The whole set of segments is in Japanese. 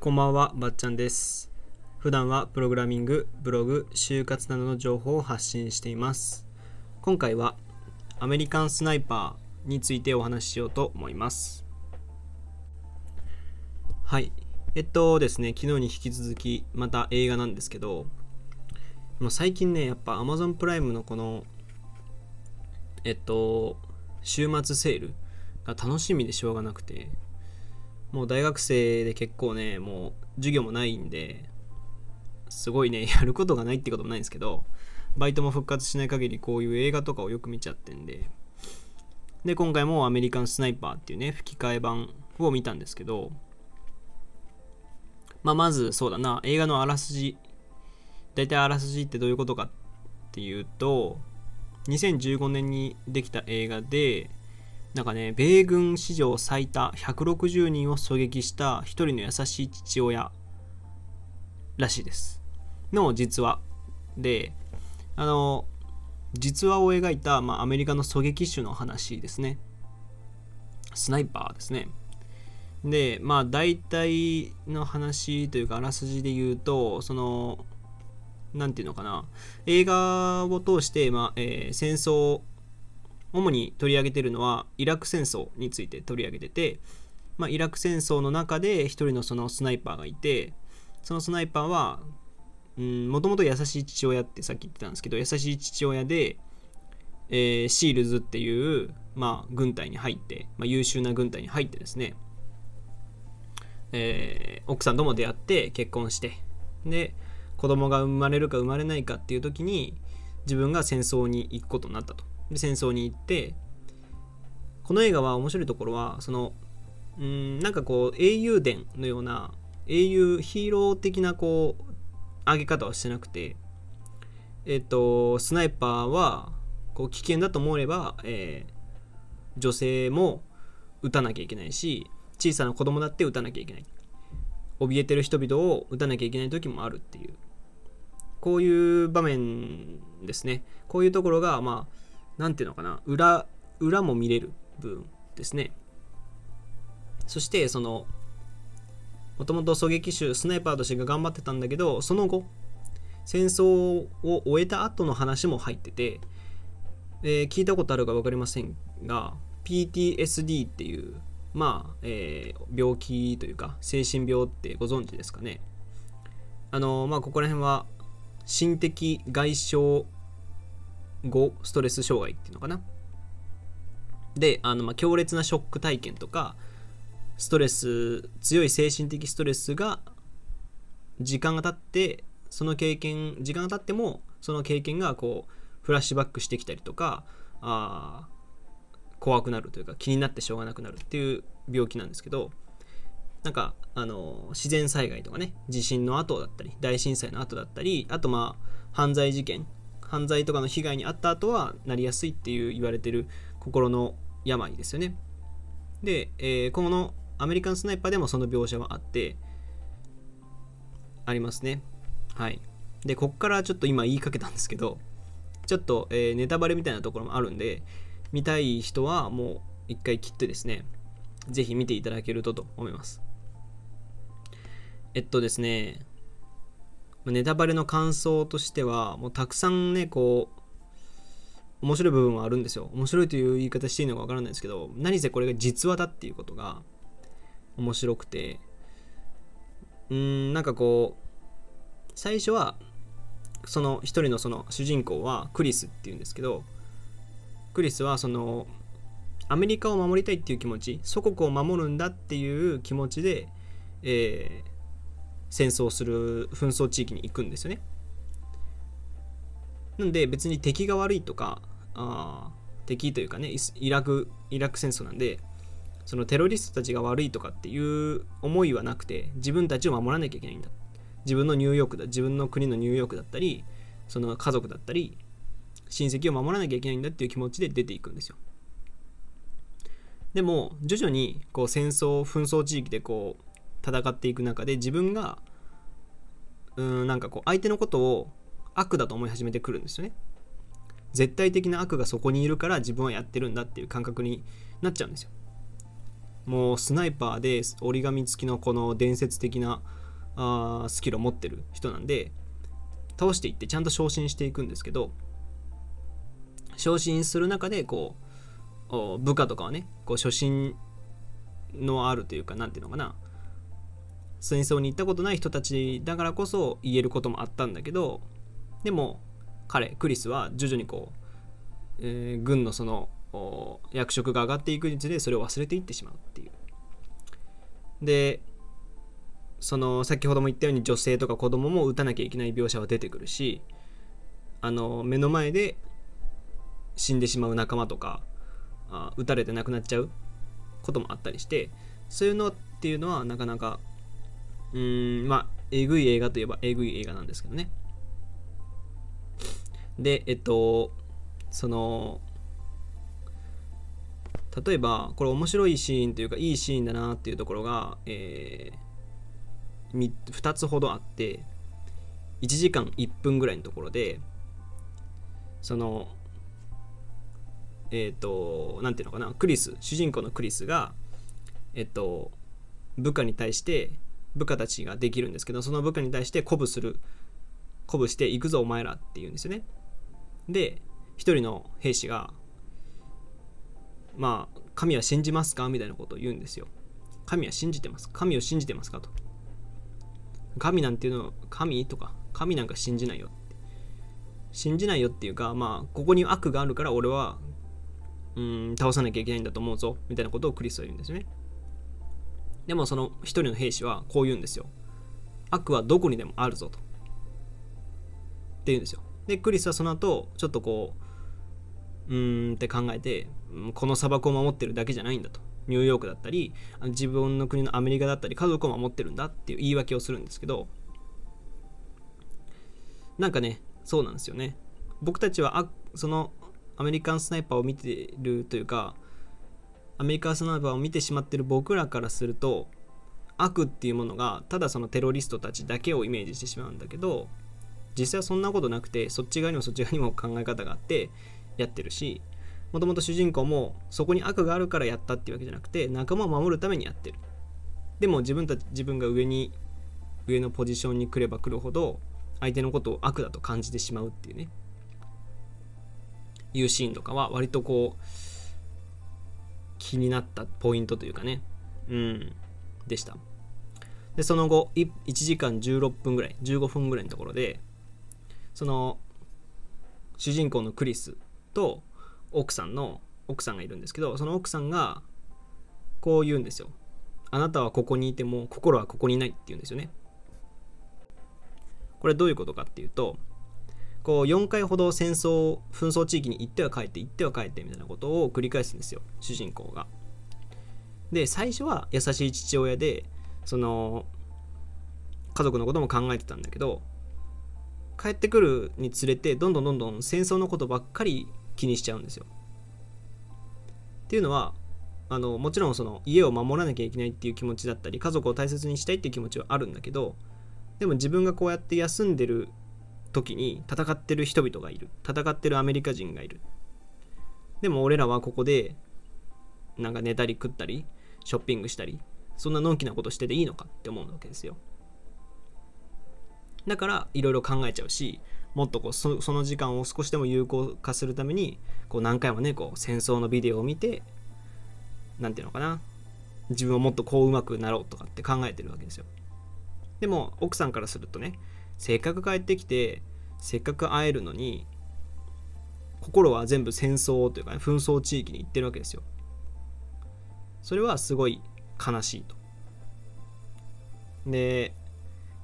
こんばんは、ばっちゃんです。普段はプログラミング、ブログ、就活などの情報を発信しています。今回はアメリカンスナイパーについてお話ししようと思います。はい。えっとですね、昨日に引き続きまた映画なんですけど、もう最近ね、やっぱ Amazon プライムのこの、えっと、週末セールが楽しみでしょうがなくて、もう大学生で結構ね、もう授業もないんで、すごいね、やることがないってこともないんですけど、バイトも復活しない限りこういう映画とかをよく見ちゃってんで、で、今回もアメリカンスナイパーっていうね、吹き替え版を見たんですけど、まあ、まずそうだな、映画のあらすじ、大体あらすじってどういうことかっていうと、2015年にできた映画で、なんかね、米軍史上最多160人を狙撃した一人の優しい父親らしいです。の実話で、あの、実話を描いた、まあ、アメリカの狙撃手の話ですね。スナイパーですね。で、まあ、大体の話というか、あらすじで言うと、その、なんていうのかな、映画を通して、まあえー戦争主に取り上げてるのはイラク戦争について取り上げてて、まあ、イラク戦争の中で一人のそのスナイパーがいてそのスナイパーはもともと優しい父親ってさっき言ってたんですけど優しい父親で、えーシールズっていう、まあ、軍隊に入って、まあ、優秀な軍隊に入ってですね、えー奥さんとも出会って結婚してで子供が生まれるか生まれないかっていう時に自分が戦争に行くことになったと。戦争に行ってこの映画は面白いところはそのうんなんかこう英雄伝のような英雄ヒーロー的なこう上げ方はしてなくてえっ、とスナイパーはこう危険だと思えば、えー女性も撃たなきゃいけないし小さな子供だって撃たなきゃいけない。怯えてる人々を撃たなきゃいけない時もあるっていう。こういう場面ですね。こういうところがまあなんていうのかな？裏裏も見れる部分ですね。そしてそのもともと狙撃手スナイパーとして頑張ってたんだけどその後戦争を終えた後の話も入ってて、えー聞いたことあるか分かりませんが PTSD っていうまあ、えー病気というか精神病ってご存知ですかね？あのまあここら辺は心的外傷後ストレス障害っていうのかな？であの、まあ、強烈なショック体験とかストレス強い精神的ストレスが時間が経ってその経験時間が経ってもその経験がこうフラッシュバックしてきたりとかあ怖くなるというか気になってしょうがなくなるっていう病気なんですけどなんかあの自然災害とかね地震の後だったり大震災の後だったりあとまあ犯罪事件犯罪とかの被害に遭った後はなりやすいっていう言われてる心の病ですよね。で、えーこのアメリカンスナイパーでもその描写はあってありますね。はい。でこっからちょっと今言いかけたんですけどちょっと、えーネタバレみたいなところもあるんで見たい人はもう一回切ってですねぜひ見ていただけるとと思います。えっとですねネタバレの感想としてはもうたくさんねこう面白い部分はあるんですよ。面白いという言い方していいのかわからないですけど何せこれが実話だっていうことが面白くて。うーんなんかこう最初はその一人のその主人公はクリスっていうんですけどクリスはそのアメリカを守りたいっていう気持ち祖国を守るんだっていう気持ちで、えー戦争する紛争地域に行くんですよね。なんで別に敵が悪いとかあ敵というかねイスイラクイラク戦争なんでそのテロリストたちが悪いとかっていう思いはなくて自分たちを守らなきゃいけないんだ自分のニューヨークだ自分の国のニューヨークだったりその家族だったり親戚を守らなきゃいけないんだっていう気持ちで出ていくんですよでも徐々にこう戦争紛争地域でこう戦っていく中で自分がうんなんかこう相手のことを悪だと思い始めてくるんですよね。絶対的な悪がそこにいるから自分はやってるんだっていう感覚になっちゃうんですよ。もうスナイパーで折り紙付きのこの伝説的なあスキルを持ってる人なんで倒していってちゃんと昇進していくんですけど昇進する中でこう部下とかはねこう初心のあるというか何ていうのかな。戦争に行ったことない人たちだからこそ言えることもあったんだけどでも彼クリスは徐々にこう、えー、軍のその役職が上がっていくにつれそれを忘れていってしまうっていう。でその先ほども言ったように女性とか子供も撃たなきゃいけない描写は出てくるしあの目の前で死んでしまう仲間とかあ撃たれて亡くなっちゃうこともあったりしてそういうのっていうのはなかなかうんまあえぐい映画といえばえぐい映画なんですけどね。でえっとその例えばこれ面白いシーンというかいいシーンだなっていうところが、えー、2つほどあって1時間1分ぐらいのところでそのえっ、ー、と何ていうのかなクリス主人公のクリスがえっと部下に対して部下たちができるんですけどその部下に対して鼓舞する鼓舞して行くぞお前らって言うんですよね。で一人の兵士がまあ神は信じますか？みたいなことを言うんですよ。神は信じてます。神を信じてますかと。神なんていうの神とか神なんか信じないよ。って信じないよっていうかまあここに悪があるから俺はうん倒さなきゃいけないんだと思うぞ。みたいなことをクリスは言うんですね。でもその一人の兵士はこう言うんですよ。悪はどこにでもあるぞと。って言うんですよ。でクリスはその後ちょっとこううーんって考えてこの砂漠を守ってるだけじゃないんだと。ニューヨークだったり自分の国のアメリカだったり家族を守ってるんだっていう言い訳をするんですけどなんかねそうなんですよね。僕たちはあそのアメリカンスナイパーを見てるというかアメリカンスナイパーを見てしまってる僕らからすると悪っていうものがただそのテロリストたちだけをイメージしてしまうんだけど実際はそんなことなくてそっち側にもそっち側にも考え方があってやってるしもともと主人公もそこに悪があるからやったっていうわけじゃなくて仲間を守るためにやってる。でも自分たち自分が上に上のポジションに来れば来るほど相手のことを悪だと感じてしまうっていうね。いうシーンとかは割とこう気になったポイントというかね。うん。でした。でその後1時間16分ぐらい15分ぐらいのところでその主人公のクリスと奥さんの奥さんがいるんですけどその奥さんがこう言うんですよ。あなたはここにいても心はここにないって言うんですよね。これどういうことかっていうとこう4回ほど戦争紛争地域に行っては帰って行っては帰ってみたいなことを繰り返すんですよ主人公が。で最初は優しい父親でその家族のことも考えてたんだけど帰ってくるにつれてどんどんどんどん戦争のことばっかり気にしちゃうんですよ。っていうのはあのもちろんその家を守らなきゃいけないっていう気持ちだったり家族を大切にしたいっていう気持ちはあるんだけどでも自分がこうやって休んでる時に戦ってる人々がいる。戦ってるアメリカ人がいる。でも俺らはここでなんか寝たり食ったりショッピングしたりそんなのんきなことしてていいのかって思うわけですよ。だからいろいろ考えちゃうしもっとこうその時間を少しでも有効化するためにこう何回もねこう戦争のビデオを見て何て言うのかな自分をもっとこううまくなろうとかって考えてるわけですよ。でも奥さんからするとねせっかく帰ってきてせっかく会えるのに心は全部戦争というか、ね、紛争地域に行ってるわけですよ。それはすごい悲しいと。で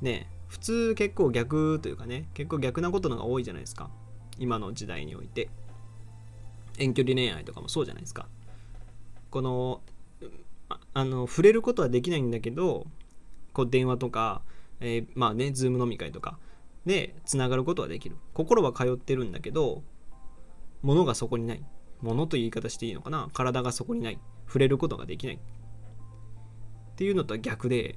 ね普通結構逆というかね結構逆なことのが多いじゃないですか。今の時代において。遠距離恋愛とかもそうじゃないですか。このあの触れることはできないんだけどこう電話とかえー、まあね、ズーム飲み会とかでつながることはできる。心は通ってるんだけど、物がそこにない。物という言い方していいのかな？体がそこにない。触れることができない。っていうのとは逆で、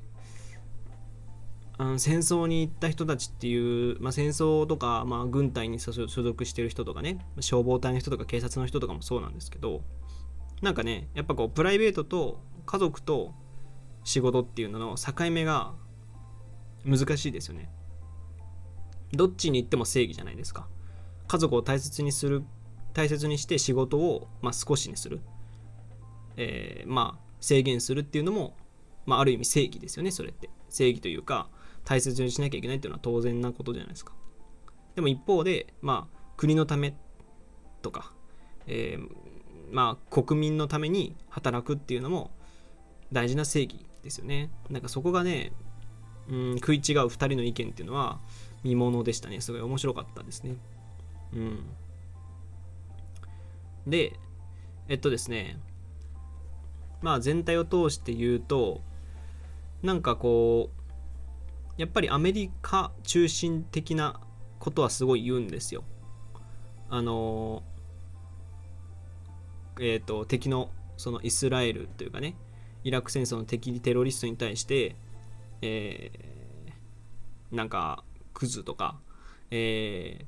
あの戦争に行った人たちっていう、まあ、戦争とか、まあ、軍隊に所属してる人とかね消防隊の人とか警察の人とかもそうなんですけどなんかねやっぱこうプライベートと家族と仕事っていうのの境目が難しいですよね。どっちに行っても正義じゃないですか。家族を大切にする大切にして仕事を、まあ、少しにする、えー、まあ制限するっていうのも、まあ、ある意味正義ですよねそれって。正義というか大切にしなきゃいけないっていうのは当然なことじゃないですか。でも一方でまあ国のためとか、えー、まあ国民のために働くっていうのも大事な正義ですよね。なんかそこがねうん食い違う2人の意見っていうのは見ものでしたね。すごい面白かったですね。うん。でえっとですね。まあ全体を通して言うとなんかこうやっぱりアメリカ中心的なことはすごい言うんですよ。あのえっ、ー、と敵のそのイスラエルというかねイラク戦争の敵テロリストに対して、えー、なんかクズとか、えー、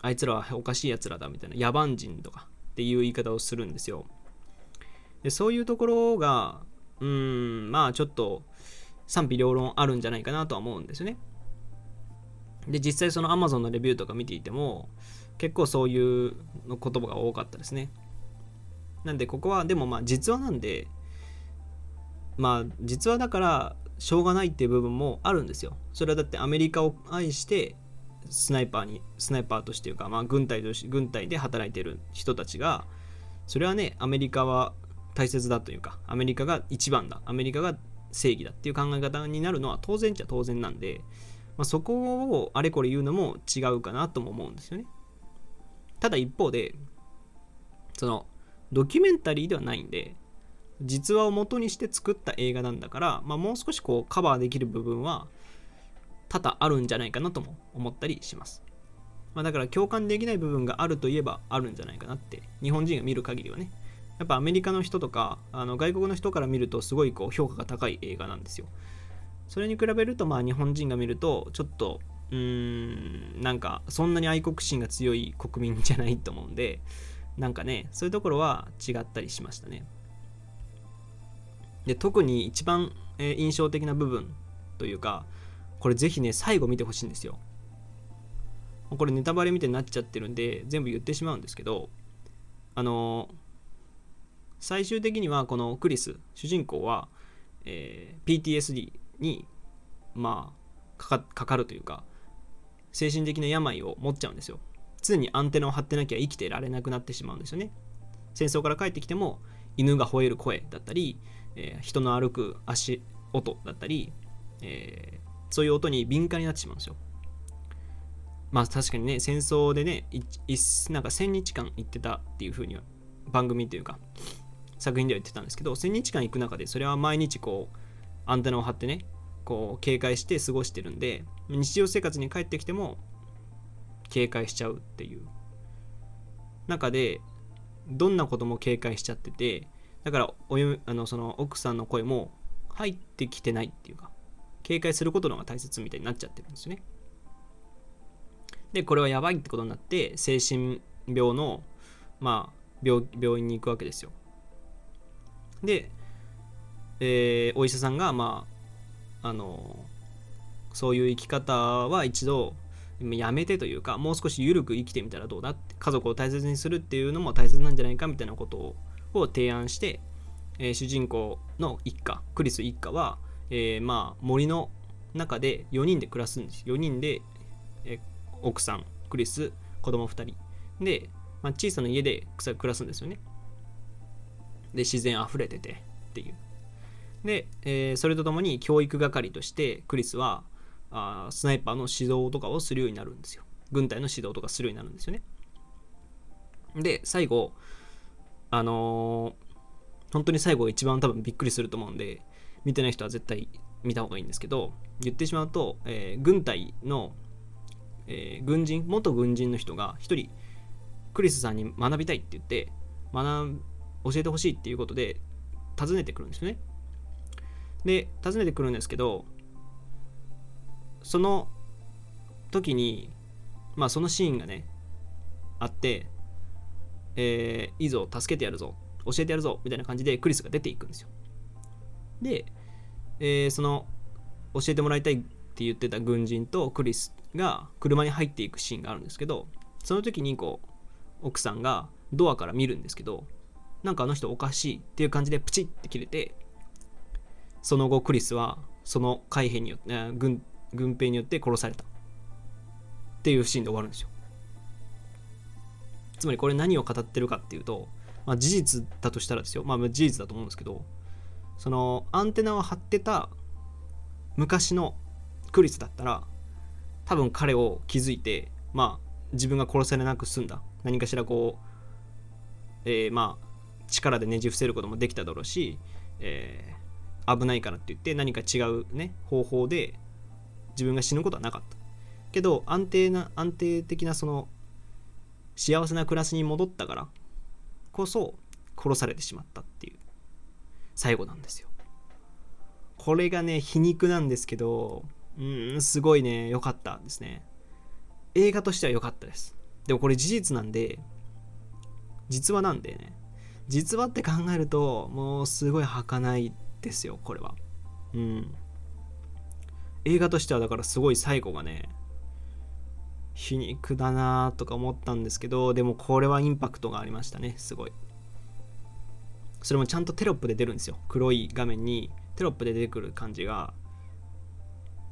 あいつらはおかしいやつらだみたいな野蛮人とかっていう言い方をするんですよ。でそういうところがうんまあちょっと賛否両論あるんじゃないかなとは思うんですよね。で実際その Amazon のレビューとか見ていても結構そういうの言葉が多かったですね。なんでここはでもまあ実話なんでまあ実話だからしょうがないっていう部分もあるんですよ。それはだってアメリカを愛してスナイパーにスナイパーとしていうか、まあ、軍隊とし軍隊で働いてる人たちがそれはねアメリカは大切だというかアメリカが一番だ。アメリカが正義だっていう考え方になるのは当然っちゃ当然なんで、まあ、そこをあれこれ言うのも違うかなとも思うんですよね。ただ一方でそのドキュメンタリーではないんで実話を元にして作った映画なんだから、まあ、もう少しこうカバーできる部分は多々あるんじゃないかなとも思ったりします。まあ、だから共感できない部分があるといえばあるんじゃないかなって日本人が見る限りはねやっぱアメリカの人とかあの外国の人から見るとすごいこう評価が高い映画なんですよ。それに比べるとまあ日本人が見るとちょっとうーんなんかそんなに愛国心が強い国民じゃないと思うんでなんかねそういうところは違ったりしましたね。で特に一番、え印象的な部分というかこれぜひね最後見てほしいんですよ。これネタバレみたいになっちゃってるんで全部言ってしまうんですけどあの最終的にはこのクリス主人公は、えー、PTSD にまあかかるというか精神的な病を持っちゃうんですよ。常にアンテナを張ってなきゃ生きてられなくなってしまうんですよね。戦争から帰ってきても犬が吠える声だったりえー、人の歩く足音だったり、えー、そういう音に敏感になってしまうんですよ。まあ確かにね、戦争でね、なんか1000日間行ってたっていう風には、番組というか、作品では言ってたんですけど、1000日間行く中で、それは毎日こう、アンテナを張ってね、こう、警戒して過ごしてるんで、日常生活に帰ってきても、警戒しちゃうっていう中で、どんなことも警戒しちゃってて、だからおゆあのその奥さんの声も入ってきてないっていうか警戒することの方が大切みたいになっちゃってるんですよね。でこれはやばいってことになって精神病のまあ病病院に行くわけですよ。で、えー、お医者さんがまああのそういう生き方は一度やめてというかもう少し緩く生きてみたらどうだって家族を大切にするっていうのも大切なんじゃないかみたいなことをを提案して、えー、主人公の一家クリス一家は、えー、まあ森の中で4人で暮らすんです。4人で、え、奥さんクリス子供2人。で、まあ、小さな家で暮らすんですよね。で自然あふれててっていう。で、えー、それとともに教育係としてクリスはあスナイパーの指導とかをするようになるんですよ。軍隊の指導とかするようになるんですよね。で最後あのー、本当に最後一番多分びっくりすると思うんで、見てない人は絶対見た方がいいんですけど、言ってしまうと、えー、軍隊の、えー、軍人、元軍人の人が一人、クリスさんに学びたいって言って、学教えてほしいっていうことで、訪ねてくるんですよね。で、訪ねてくるんですけど、その時に、まあそのシーンがね、あって、えーいいぞ助けてやるぞ教えてやるぞみたいな感じでクリスが出ていくんですよ。で、えーその教えてもらいたいって言ってた軍人とクリスが車に入っていくシーンがあるんですけどその時にこう奥さんがドアから見るんですけどなんかあの人おかしいっていう感じでプチって切れてその後クリスはその海兵によって、軍軍兵によって殺されたっていうシーンで終わるんですよ。つまりこれ何を語ってるかっていうと、まあ、事実だとしたらですよ。まあ事実だと思うんですけどそのアンテナを張ってた昔のクリスだったら多分彼を気づいてまあ自分が殺されなく済んだ。何かしらこう、えーまあ力でねじ伏せることもできただろうし、えー危ないからって言って何か違うね方法で自分が死ぬことはなかった。けど安定な安定的なその幸せな暮らしに戻ったからこそ殺されてしまったっていう最後なんですよ。これがね皮肉なんですけどうんすごいね良かったですね。映画としては良かったです。でもこれ事実なんで実話なんでね。実話って考えるともうすごい儚いですよこれは。うん。映画としてはだからすごい最後がね皮肉だなとか思ったんですけどでもこれはインパクトがありましたねすごい。それもちゃんとテロップで出るんですよ黒い画面に。テロップで出てくる感じが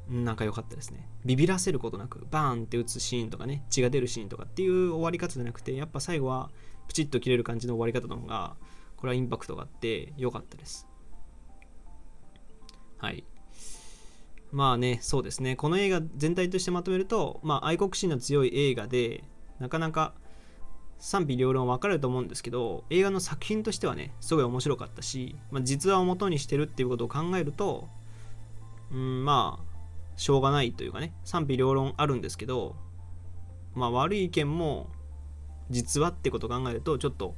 なんか良かったですね。ビビらせることなくバーンって打つシーンとかね血が出るシーンとかっていう終わり方じゃなくてやっぱ最後はプチッと切れる感じの終わり方の方がこれはインパクトがあって良かったです。はい。まあねそうですね。この映画全体としてまとめると、まあ、愛国心の強い映画でなかなか賛否両論分かれると思うんですけど映画の作品としてはねすごい面白かったし、まあ、実話を元にしてるっていうことを考えるとうんまあしょうがないというかね賛否両論あるんですけどまあ悪い意見も実話ってことを考えるとちょっと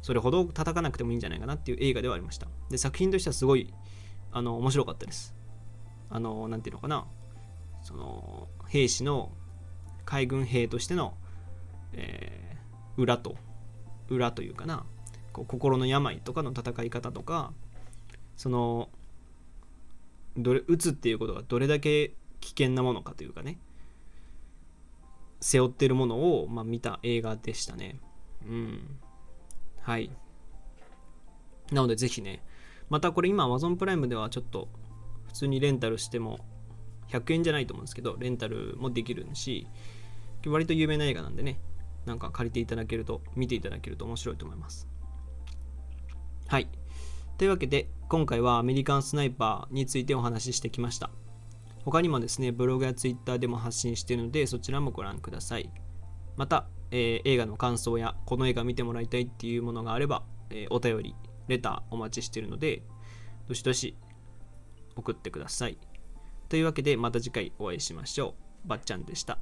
それほど叩かなくてもいいんじゃないかなっていう映画ではありました。で作品としてはすごいあの面白かったです。あのなんていうのかな。その兵士の海軍兵としての、えー裏と裏というかな。こう心の病とかの戦い方とかそのどれ打つっていうことがどれだけ危険なものかというかね。背負ってるものを、まあ、見た映画でしたね。うん。はい。なのでぜひねまたこれ今 Amazon プライムではちょっと普通にレンタルしても100円じゃないと思うんですけどレンタルもできるし割と有名な映画なんでねなんか借りていただけると見ていただけると面白いと思います。はい。というわけで今回はアメリカンスナイパーについてお話ししてきました。他にもですねブログやツイッターでも発信しているのでそちらもご覧ください。また、えー映画の感想やこの映画見てもらいたいっていうものがあれば、えーお便りレターお待ちしているのでどしどし送ってください。というわけでまた次回お会いしましょう。ばっちゃんでした。